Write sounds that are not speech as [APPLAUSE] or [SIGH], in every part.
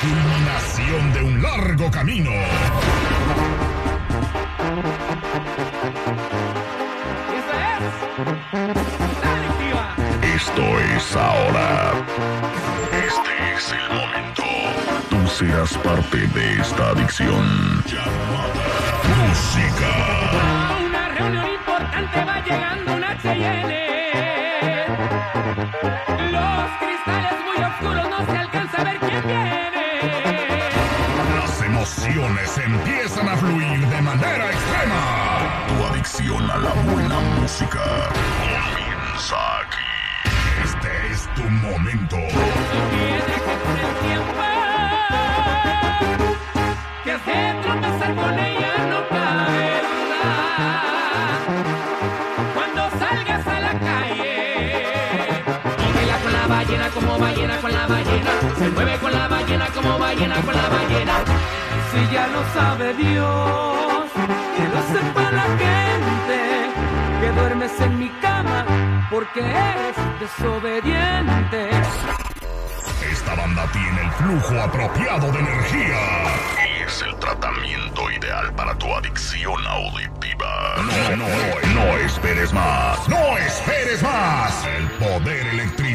culminación de un largo camino. Esto es ahora. Este es el momento. Tú serás parte de esta adicción llamada música. Emociones empiezan a fluir de manera extrema. Tu adicción a la buena música comienza aquí. Este es tu momento. Que con el tiempo que hace tropezar con ella no cabe. Cuando salgas a la calle baila con la ballena como ballena con la ballena, se mueve con la ballena como ballena con la ballena. Si ya lo sabe Dios, que lo sepa la gente, que duermes en mi cama porque eres desobediente. Esta banda tiene el flujo apropiado de energía. Y es el tratamiento ideal para tu adicción auditiva. No, no, no, esperes más. No esperes más.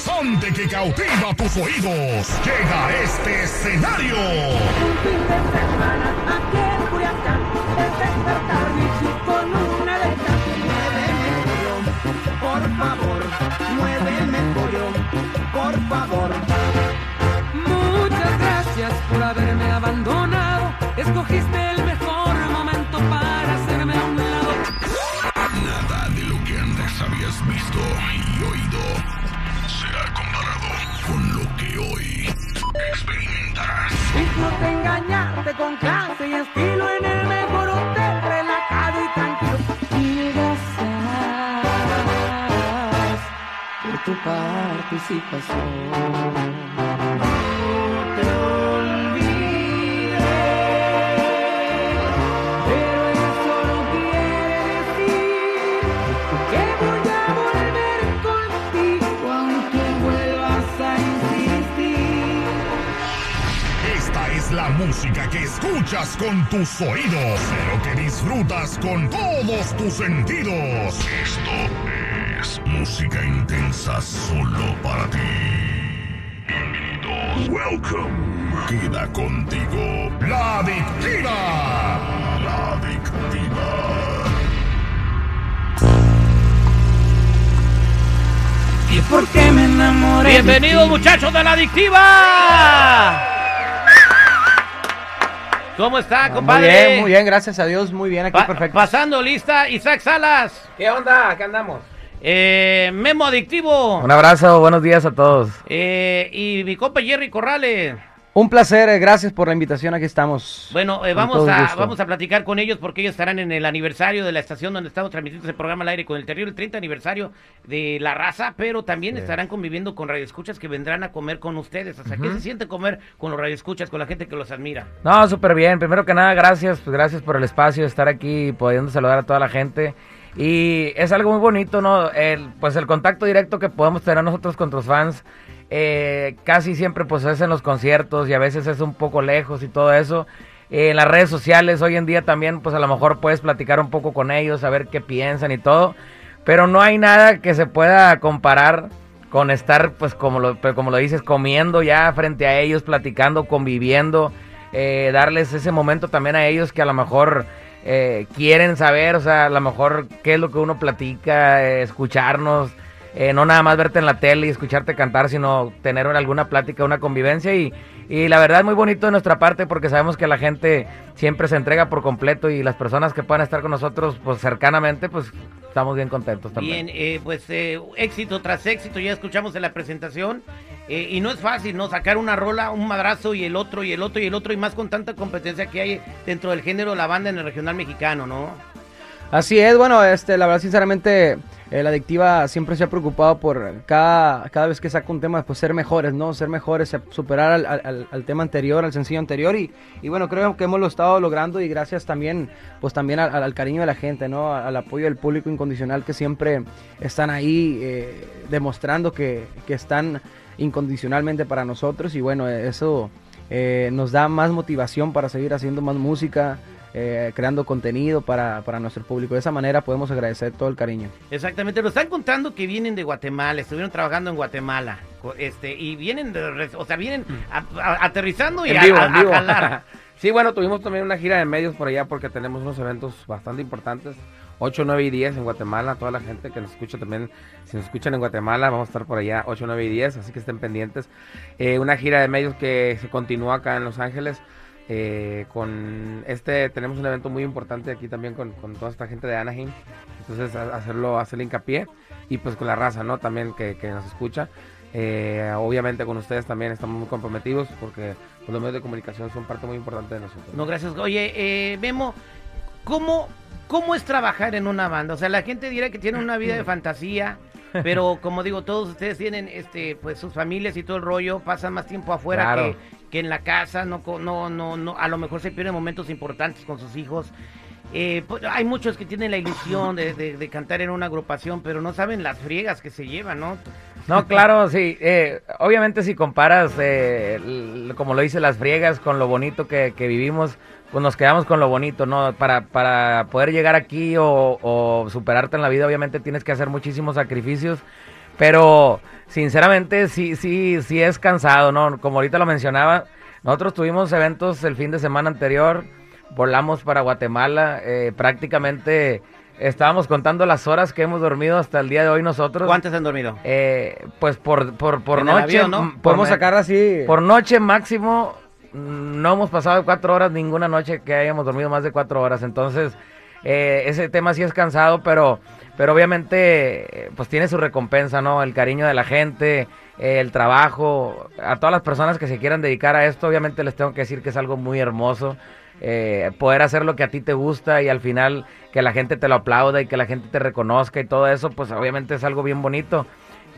Electrizante que cautiva tus oídos llega a este escenario. Un fin de semana aquí en Culiacán, es despertar mi chip con una estas. Muéveme, pollón, por favor, muéveme, pollón, por favor. Muchas gracias por haberme abandonado. Escogiste el mejor momento para hacerme a un lado. Nada de lo que antes habías visto y oído será comparado con lo que hoy experimentarás. De engañarte con clase y estilo en el mejor hotel, relajado y tranquilo. Mil gracias por tu participación. Música que escuchas con tus oídos, pero que disfrutas con todos tus sentidos. Esto es música intensa solo para ti. Bienvenidos. Welcome. Queda contigo la adictiva. La adictiva. ¿Y por qué me enamoré? Bienvenidos muchachos de la adictiva. ¿Cómo está, Muy compadre? bien, muy bien, gracias a Dios, muy bien, aquí Pa- perfecto. Pasando lista, Isaac Salas. ¿Qué onda? ¿Qué andamos? Eh, Memo Adictivo. Un abrazo, buenos días a todos. Eh, y mi compa Jerry Corrales. Un placer, eh, gracias por la invitación, aquí estamos. Bueno, eh, vamos, a, gusto. vamos a platicar con ellos porque ellos estarán en el aniversario de la estación donde estamos transmitiendo ese programa al aire con el terrible 30 aniversario de La Raza, pero también estarán conviviendo con radioescuchas que vendrán a comer con ustedes. O sea, ¿qué se siente comer con los radioescuchas, con la gente que los admira? No, súper bien. Primero que nada, gracias, pues gracias por el espacio, estar aquí, pudiendo saludar a toda la gente. Y es algo muy bonito, ¿no? El, pues el contacto directo que podemos tener nosotros con nuestros fans, eh, casi siempre pues es en los conciertos y a veces es un poco lejos y todo eso. Eh, en las redes sociales hoy en día también pues a lo mejor puedes platicar un poco con ellos, saber qué piensan y todo. Pero no hay nada que se pueda comparar con estar, pues como lo, como lo dices, comiendo ya frente a ellos, platicando, conviviendo, eh, darles ese momento también a ellos que a lo mejor eh, quieren saber, o sea, a lo mejor qué es lo que uno platica, escucharnos, eh, no nada más verte en la tele y escucharte cantar, sino tener alguna plática, una convivencia y, y la verdad es muy bonito de nuestra parte porque sabemos que la gente siempre se entrega por completo y las personas que puedan estar con nosotros pues cercanamente pues estamos bien contentos también. Bien, eh, pues eh, éxito tras éxito, ya escuchamos en la presentación. eh, y no es fácil, ¿no? Sacar una rola, un madrazo y el otro y el otro y el otro, y más con tanta competencia que hay dentro del género la banda en el regional mexicano, ¿no? Así es, bueno, este, la verdad, sinceramente, eh, la adictiva siempre se ha preocupado por cada, cada vez que saca un tema, pues ser mejores, ¿no? Ser mejores, eh, superar al, tema anterior, al sencillo anterior, y, y bueno, creo que hemos lo estado logrando y gracias también, pues también al, al cariño de la gente, ¿no? Al apoyo del público incondicional que siempre están ahí eh, demostrando que, que están incondicionalmente para nosotros y bueno, eso eh, nos da más motivación para seguir haciendo más música, eh, creando contenido para, para nuestro público. De esa manera podemos agradecer todo el cariño. Exactamente, nos están contando que vienen de Guatemala, estuvieron trabajando en Guatemala, co- este, y vienen, de, o sea, vienen a- a- aterrizando y En a, vivo, a- en a vivo. jalar. [LAUGHS] sí, bueno, tuvimos también una gira de medios por allá porque tenemos unos eventos bastante importantes. 8, 9 y 10 en Guatemala. Toda la gente que nos escucha también, si nos escuchan en Guatemala, vamos a estar por allá 8, 9 y 10, así que estén pendientes. Eh, una gira de medios que se continúa acá en Los Ángeles. Eh, con este tenemos un evento muy importante aquí también con, con toda esta gente de Anaheim. Entonces a- hacerlo, hacerle hincapié y pues con la raza, ¿no? También que, que nos escucha. Eh, obviamente con ustedes también estamos muy comprometidos porque pues, los medios de comunicación son parte muy importante de nosotros. No, gracias. Oye, eh, Memo, ¿cómo, ¿cómo es trabajar en una banda? O sea, la gente dirá que tiene una vida de [LAUGHS] fantasía, pero como digo, todos ustedes tienen este, pues sus familias y todo el rollo, pasan más tiempo afuera Claro. que, que en la casa, no, no, no, no, a lo mejor se pierden momentos importantes con sus hijos. Eh, pues, hay muchos que tienen la ilusión de, de- de cantar en una agrupación, pero no saben las friegas que se llevan, ¿no? No, claro, sí. eh, obviamente si comparas, eh, como lo dice, las friegas con lo bonito que, vivimos, pues nos quedamos con lo bonito, ¿no? Para, para poder llegar aquí o superarte en la vida, obviamente tienes que hacer muchísimos sacrificios, pero sinceramente sí, sí, sí es cansado, ¿no? Como ahorita lo mencionaba, nosotros tuvimos eventos el fin de semana anterior, volamos para Guatemala, eh, prácticamente estábamos contando las horas que hemos dormido hasta el día de hoy nosotros. ¿Cuántos han dormido? Eh, pues por, por, por En el noche, avión, ¿no? Podemos sacar así. por noche máximo, mm, no hemos pasado de cuatro horas ninguna noche que hayamos dormido más de cuatro horas. Entonces, eh, ese tema sí es cansado, pero, pero obviamente, pues tiene su recompensa, ¿no? El cariño de la gente, eh, el trabajo. A todas las personas que se quieran dedicar a esto, obviamente les tengo que decir que es algo muy hermoso. eh, poder hacer lo que a ti te gusta y al final que la gente te lo aplauda y que la gente te reconozca y todo eso, pues obviamente es algo bien bonito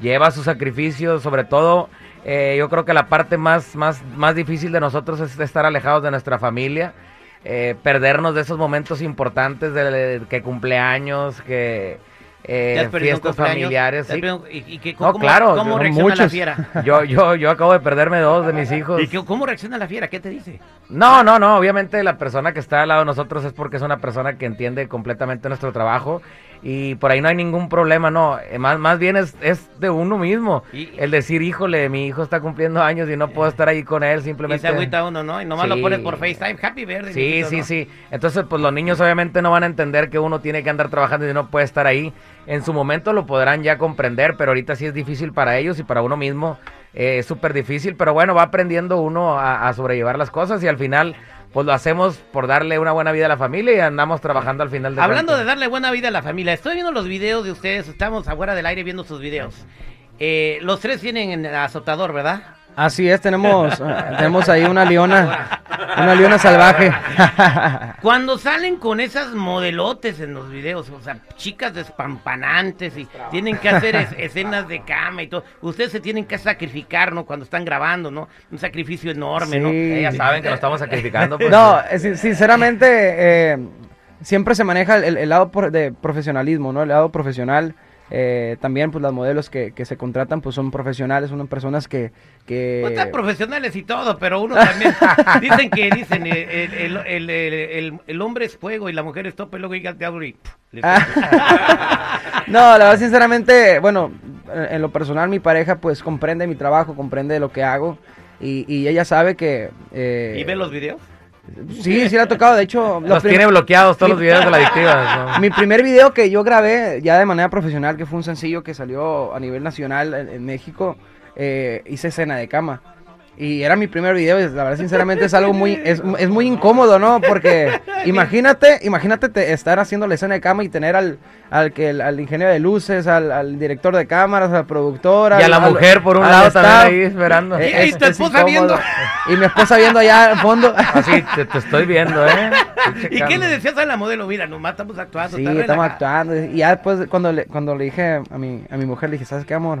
lleva sus sacrificios, sobre todo eh, yo creo que la parte más, más, más difícil de nosotros es estar alejados de nuestra familia, eh, perdernos de esos momentos importantes de, de- que cumpleaños, que eh, ¿Te has perdido un fiestas familiares. ¿Te has sí. perdido- ¿Y, y No, cómo, claro, cómo reacciona la fiera? [LAUGHS] Yo, yo, yo acabo de perderme dos de mis hijos. ¿Y qué- cómo reacciona la fiera? ¿Qué te dice? No, no, no. Obviamente la persona que está al lado de nosotros es porque es una persona que entiende completamente nuestro trabajo y por ahí no hay ningún problema, no. Eh, Más, más bien es, es de uno mismo. Y- El decir, híjole, mi hijo está cumpliendo años y no puedo estar ahí con él, Y simplemente. se agüita uno, ¿no? Y nomás lo Sí. pones por FaceTime. Happy Verde. Sí, sí, sí. Entonces, pues los niños obviamente no van a entender que uno tiene que andar trabajando y no puede estar ahí. En su momento lo podrán ya comprender, pero ahorita sí es difícil para ellos y para uno mismo. eh, es súper difícil, pero bueno, va aprendiendo uno a, a sobrellevar las cosas y al final, pues lo hacemos por darle una buena vida a la familia y andamos trabajando al final de Hablando de darle buena vida a la familia, estoy viendo los videos de ustedes. Estamos afuera del aire viendo sus videos. Eh, los tres tienen azotador, ¿verdad? Así es, tenemos, eh, tenemos ahí una leona, una leona salvaje. [LAUGHS] Cuando salen con esas modelotes en los videos, o sea, chicas despampanantes y tienen que hacer es- escenas de cama y todo, ustedes se tienen que sacrificar, ¿no? Cuando están grabando, ¿no? Un sacrificio enorme, ¿no? Ellas saben que lo estamos sacrificando. pues. No, eh, sin- sinceramente, eh, siempre se maneja el, el lado de profesionalismo, ¿no? El lado profesional. Eh, también, pues, las modelos que, que se contratan, pues, son profesionales, son personas que... que... Pues están profesionales y todo, pero uno [LAUGHS] también. dicen que dicen eh, el, el, el, el, el- hombre es fuego y la mujer es tope, luego llega [LAUGHS] el no, la verdad, sinceramente, bueno, en en lo personal, mi pareja, pues, comprende mi trabajo, comprende lo que hago. Y, y ella sabe que... eh, ¿Y ve los videos? Sí, sí le ha tocado, de hecho... los tiene bloqueados todos los videos de la [LAUGHS] adictiva. ¿no? Mi primer video que yo grabé ya de manera profesional, que fue un sencillo que salió a nivel nacional en, en México, eh, hice escena de cama. Y era mi primer video y la verdad sinceramente es algo muy, es, es muy incómodo, ¿no? Porque [LAUGHS] imagínate, imagínate te- estar haciendo la escena de cama y tener al, al que al ingeniero de luces, al, al director de cámaras, al productor, Y a al- la al- mujer por un al lado staff. también ahí esperando. Y- y tu esposa viendo. Y mi esposa viendo allá en fondo. [LAUGHS] Así, te, te estoy viendo, ¿eh? ¿Y qué le decías a la modelo? Mira, nomás estamos actuando. Sí, estamos actuando. Y ya después, cuando le, cuando le dije a mi, a mi mujer, le dije, ¿sabes qué, amor?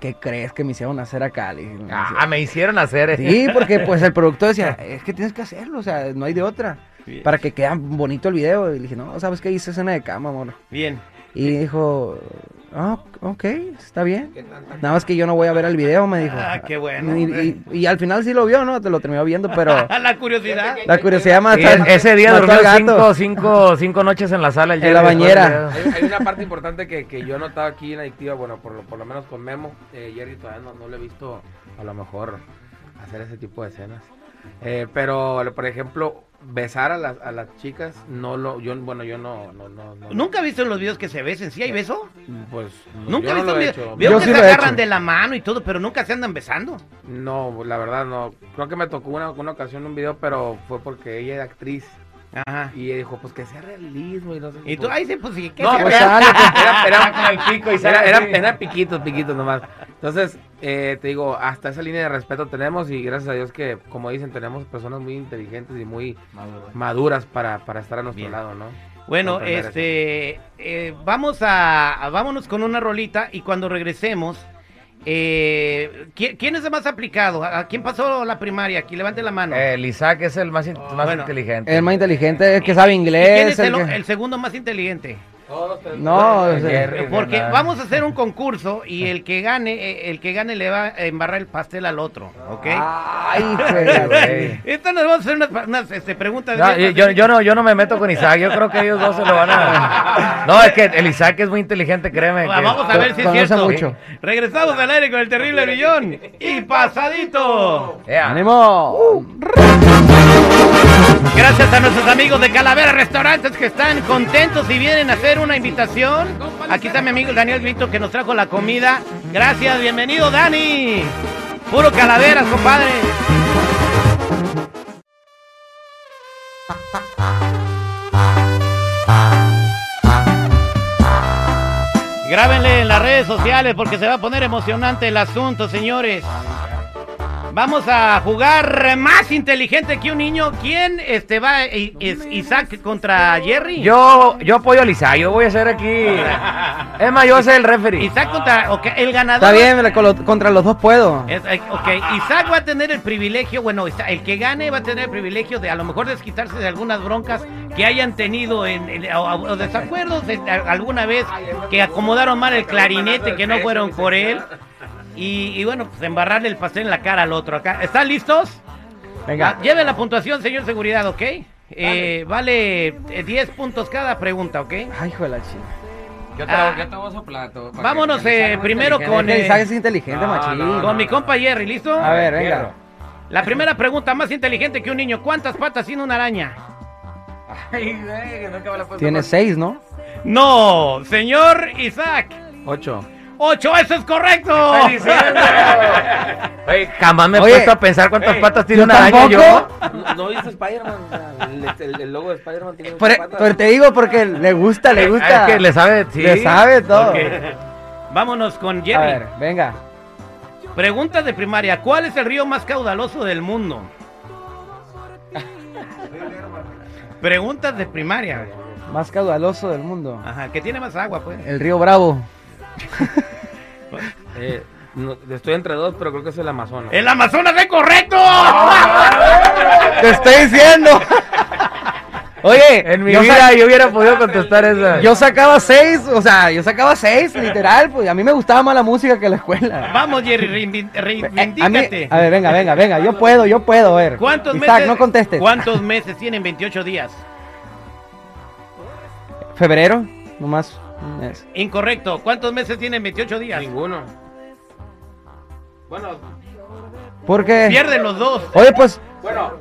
¿Qué crees que me hicieron hacer acá? Le dije, me Ah, hicieron- me hicieron hacer. ¿eh? Sí, porque pues el productor decía, es que tienes que hacerlo, o sea, no hay de otra. Bien. Para que quede bonito el video. Y le dije, no, ¿sabes qué? Hice escena de cama, amor. Bien. Y dijo, ah, ok, está bien. Nada más que yo no voy a ver el video, me dijo. Ah, qué bueno. Y, y- y al final sí lo vio, ¿no? Te lo terminó viendo, pero [LAUGHS] la curiosidad. la curiosidad Sí, mata. ese día durmió cinco, cinco, cinco noches en la sala. el En la bañera. Hay, hay una parte importante que, que yo he notado aquí en Adictiva, bueno, por lo, por lo menos con Memo, eh, Jerry todavía no, no le he visto a lo mejor hacer ese tipo de escenas. Eh, pero, por ejemplo, besar a las, a las chicas, no lo, yo, bueno, yo no, no, no, no- ¿Nunca has visto en los videos que se besen? ¿Sí hay beso? pues, no, Nunca yo he no visto he video. Veo Yo que sí se he agarran de la mano y todo, pero nunca se andan besando. No, la verdad no. Creo que me tocó una, una ocasión un video, pero fue porque ella era actriz Ajá. y ella dijo, pues que sea realismo y no sé. Y tú, pues, ahí sí, pues sí, ¿qué No, se pues, sale, pues. [LAUGHS] era, era- Con el pico y era, sale era, era piquitos, piquitos nomás. Entonces, eh, te digo, hasta esa línea de respeto tenemos y gracias a Dios que, como dicen, tenemos personas muy inteligentes y muy maduras para, para estar a nuestro Bien. lado, ¿no? Bueno, este, eh, vamos a, a- vámonos con una rolita y cuando regresemos, eh, ¿quién, quién es el más aplicado? ¿A a quién pasó la primaria? Aquí levante la mano. El Isaac es el más, in- más Bueno. inteligente. El más inteligente es que sabe ¿Y quién inglés. es el, el que- el segundo más inteligente? No, o sea, Jerry, Porque vamos a hacer un concurso y el que gane, eh, el que gane le va a embarrar el pastel al otro, ¿ok? Ay, [LAUGHS] güey. Esta nos vamos a hacer unas, unas, este, preguntas. No, yo, yo, no, yo no me meto con Isaac, yo creo que ellos dos se lo van a... No, es que el Isaac es muy inteligente, créeme. que- Vamos a ver si es cierto. mucho. Regresamos al aire con el terrible brillón y pasadito. Ea. ¡Ánimo! Gracias a nuestros amigos de Calavera Restaurantes que están contentos y vienen a hacer una invitación. Aquí está mi amigo Daniel Vito que nos trajo la comida. Gracias, bienvenido Dani. Puro calaveras, compadre. Grábenle en las redes sociales porque se va a poner emocionante el asunto, señores. Vamos a jugar más inteligente que un niño. ¿Quién este va? I- ¿Es Isaac contra Jerry? Yo, yo apoyo al Isaac, yo voy a ser aquí... [LAUGHS] Es más, yo voy a ser el referee. Isaac contra. ok, el ganador. Está bien, con lo- contra los dos puedo. Es- eh, ok, Isaac va a tener el privilegio, bueno, el que gane va a tener el privilegio de a lo mejor desquitarse de algunas broncas que hayan tenido en, en- o, o desacuerdos a- alguna vez que acomodaron mal el clarinete, que no fueron por él. Y, y bueno, pues embarrarle el pastel en la cara al otro acá. ¿Están listos? Venga. Ah, Lleven la puntuación, señor seguridad, ¿ok? Eh, vale eh, 10 puntos cada pregunta, ¿ok? Ay, hijo de la chica. Yo te hago- yo te voy a soplar. Vámonos eh, primero con, eh, Isaac es inteligente, no, machín. no, con mi compa Jerry, ¿listo? A ver, venga. La primera pregunta, más inteligente que un niño. ¿Cuántas patas tiene una araña? Tiene seis, ¿no? No, señor Isaac. Ocho. ¡Ocho! ¡Eso es correcto! Oye, jamás me he Oye, puesto a pensar cuántas patas tiene ¿yo una araña yo. ¿No, no viste Spider-Man? O sea, el, el- el logo de Spider-Man tiene Pero, patas. pero te digo porque le gusta, le gusta. Ah, Es que le sabe, sí. Le sabe todo. Vámonos con A Jerry. ver, venga. Preguntas de primaria. ¿Cuál es el río más caudaloso del mundo? Preguntas de primaria. Más caudaloso del mundo. Ajá, que tiene más agua, pues. El río Bravo. [LAUGHS] Eh, no, estoy entre dos, pero creo que es el Amazonas. ¡El Amazonas es correcto! [LAUGHS] Te estoy diciendo. [LAUGHS] Oye, En mi yo, vida yo hubiera podido contestar esa. yo sacaba seis, o sea, yo sacaba seis, literal, pues a mí me gustaba más la música que la escuela. Vamos, Jerry, reivin- Eh, a, mí- reivindícate. a ver, venga, venga, venga, yo puedo, yo puedo, a ver. ¿Cuántos Isaac, meses? no contestes. ¿Cuántos meses tienen 28 días? Febrero, nomás mes. Incorrecto. ¿Cuántos meses tienen 28 días? Ninguno. Bueno, Porque, Pierden los dos. oye, pues, bueno,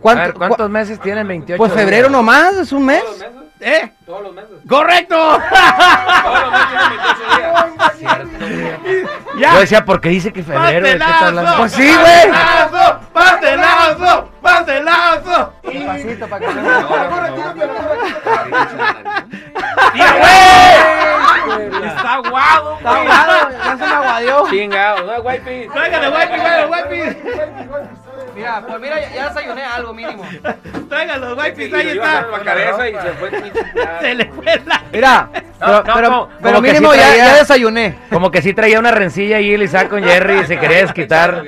¿cuánto, ver, ¿cuántos meses tienen 28? Pues febrero días? nomás, es un mes. todos los meses. ¿Eh? Todos los meses. ¡Correcto! Todos los meses tienen 28 días. ¡Ya! Yo decía, ¿por qué dice que febrero? ¿De qué está. Pues sí, güey. ¡Pastelazo! ¡Pastelazo! ¡Pastelazo! Despacito para que Está guado, Está aguado, ya se me aguadeó. Chingado, no, guaypi. ¡Tráigale, guapi, guapi! Mira, pues mira, ya, ya desayuné algo mínimo. ¡Tráigalo, guapi! Y ¡Ahí está! dar la cabeza y se fue le fue la... Mira, pero, no, pero, como- pero como que mínimo sí ya, traía- ya desayuné. Como que sí traía una rencilla ahí el Isaac con Jerry y se quería desquitar.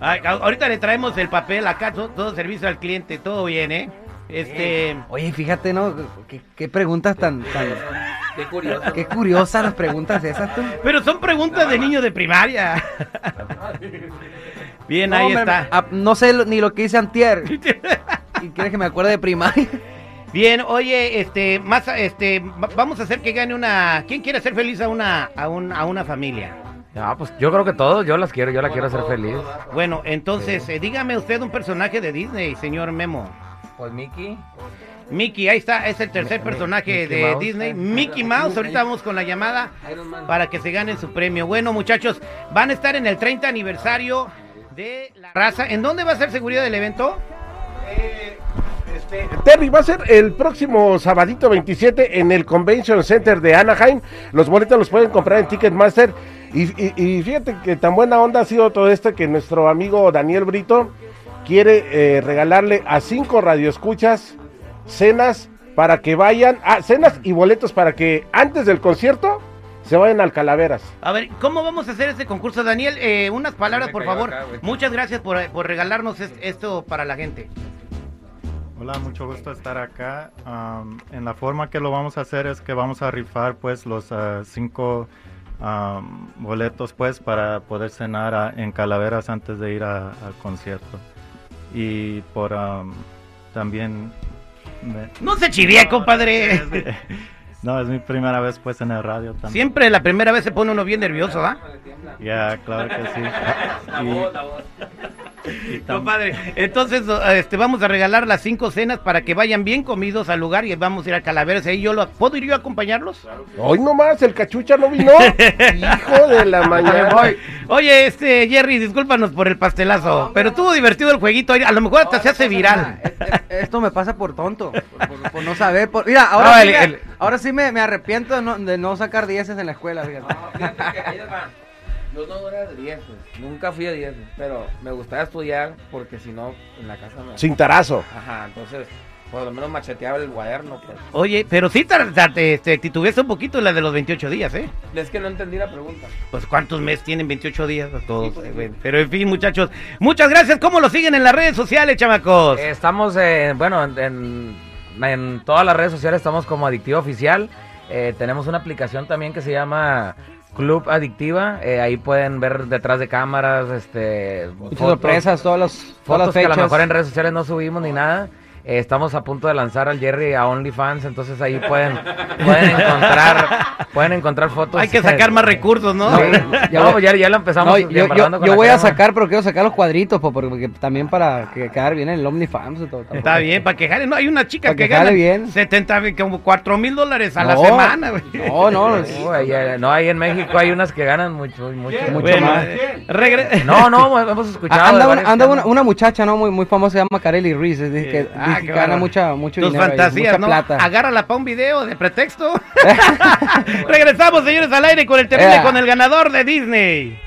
Ay, ahorita le traemos el papel acá, todo, todo servicio al cliente, todo bien, ¿eh? Este... Oye, fíjate, ¿no? ¿Qué, qué preguntas tan, tan... Qué curioso. Qué curiosas las preguntas esas tú. Pero son preguntas de niño de primaria. Bien, ahí No, me- está. ah, no sé lo- ni lo que hice antier. [LAUGHS] ¿Y quieres que me acuerde de primaria? Bien, oye, este, más, este, va- vamos a hacer que gane una. ¿Quién quiere hacer feliz a una, a un- a una familia? Ah, pues yo creo que todos, yo las quiero, yo la quiero hacer feliz. Bueno, entonces, eh, dígame usted un personaje de Disney, señor Memo. Pues Mickey. Mickey, ahí está, es el tercer personaje Mickey de Mouse. Disney, Mickey Mouse. Ahorita vamos con la llamada para que se ganen su premio. Bueno, muchachos, van a estar en el 30 aniversario de la raza. ¿En dónde va a ser seguridad del evento? Terry, va a ser el próximo sabadito 27 en el Convention Center de Anaheim. Los boletos los pueden comprar en Ticketmaster. Y, y- y fíjate que tan buena onda ha sido todo esto que nuestro amigo Daniel Brito quiere eh, regalarle a cinco radioescuchas cenas para que vayan, ah, cenas y boletos para que antes del concierto se vayan al Calaveras. A ver, ¿cómo vamos a hacer este concurso? Daniel, eh, unas palabras, por favor. acá. Muchas gracias por, por regalarnos es- esto para la gente. Hola, mucho gusto estar acá. Am, en la forma que lo vamos a hacer es que vamos a rifar pues los ah, cinco am, boletos pues para poder cenar a- en Calaveras antes de ir a- al concierto. Y por am, también... me- No se chivie, compadre. [LAUGHS] no, es mi primera vez pues en el radio también. Siempre la primera vez se pone uno bien nervioso, ¿ah? Ya, claro que sí. Y- [LAUGHS] Compadre, entonces este, vamos a regalar las cinco cenas para que vayan bien comidos al lugar y vamos a ir a Calaveras. Ahí yo lo, ¿Puedo ir yo a acompañarlos? Hoy nomás, el cachucha no vino. [LAUGHS] Hijo de la [LAUGHS] mañana. Oye, este, Jerry, discúlpanos por el pastelazo, pero estuvo divertido el jueguito. A lo mejor hasta se hace viral. Es- es- Esto me pasa por tonto, por, por- por no saber. por- Mira, ahora, No, sí, el- me- el- ahora sí me, me arrepiento de no, de no sacar dieces en la escuela, fíjate. Yo no era de 10, nunca fui a 10, pero me gustaba estudiar porque si no, en la casa me... Cintarazo. Ajá, entonces, por lo menos macheteaba el cuaderno, pues. Oye, pero sí te, te, te, te titubeaste un poquito la de los 28 días, ¿eh? Es que no entendí la pregunta. Pues ¿cuántos meses tienen 28 días a todos? Sí, pues, eh? Pero en fin, muchachos, muchas gracias. ¿Cómo lo siguen en las redes sociales, chamacos? Estamos, eh, bueno, en, en- en todas las redes sociales estamos como Adictiva Oficial. Eh, tenemos una aplicación también que se llama Club Adictiva. Eh, ahí pueden ver detrás de cámaras, este, Muchas fotos- sorpresas, todas las, todas Fotos las que a lo mejor en redes sociales no subimos ni nada. Eh, estamos a punto de lanzar al Jerry a OnlyFans, entonces ahí pueden, pueden encontrar pueden encontrar fotos. Hay que sacar más recursos, ¿no? Sí. Ya [LAUGHS] No, pues ya, ya lo empezamos No, yo, yo, yo la voy a crema. sacar, pero quiero sacar los cuadritos, po, porque también para que quedar bien en el y todo, todo. Está bien, para que jale. No, hay una chica Pa' que, que gana bien. 70, como 4 mil dólares a la No, semana, güey. No, no, no. [LAUGHS] No, ahí en México hay unas que ganan mucho, mucho. Mucho Bueno, más. No, no, hemos escuchado. Anda, una, anda que una, una muchacha, ¿no? Muy, muy famosa, se llama Kareli Ruiz. es decir, que, Ah, que gana mucha, mucho Tus dinero. ahí, fantasías, mucha ¿no? plata. Agárrala para un video de pretexto. [LAUGHS] Regresamos, señores, al aire con el terrible, Ea. con el ganador de Disney.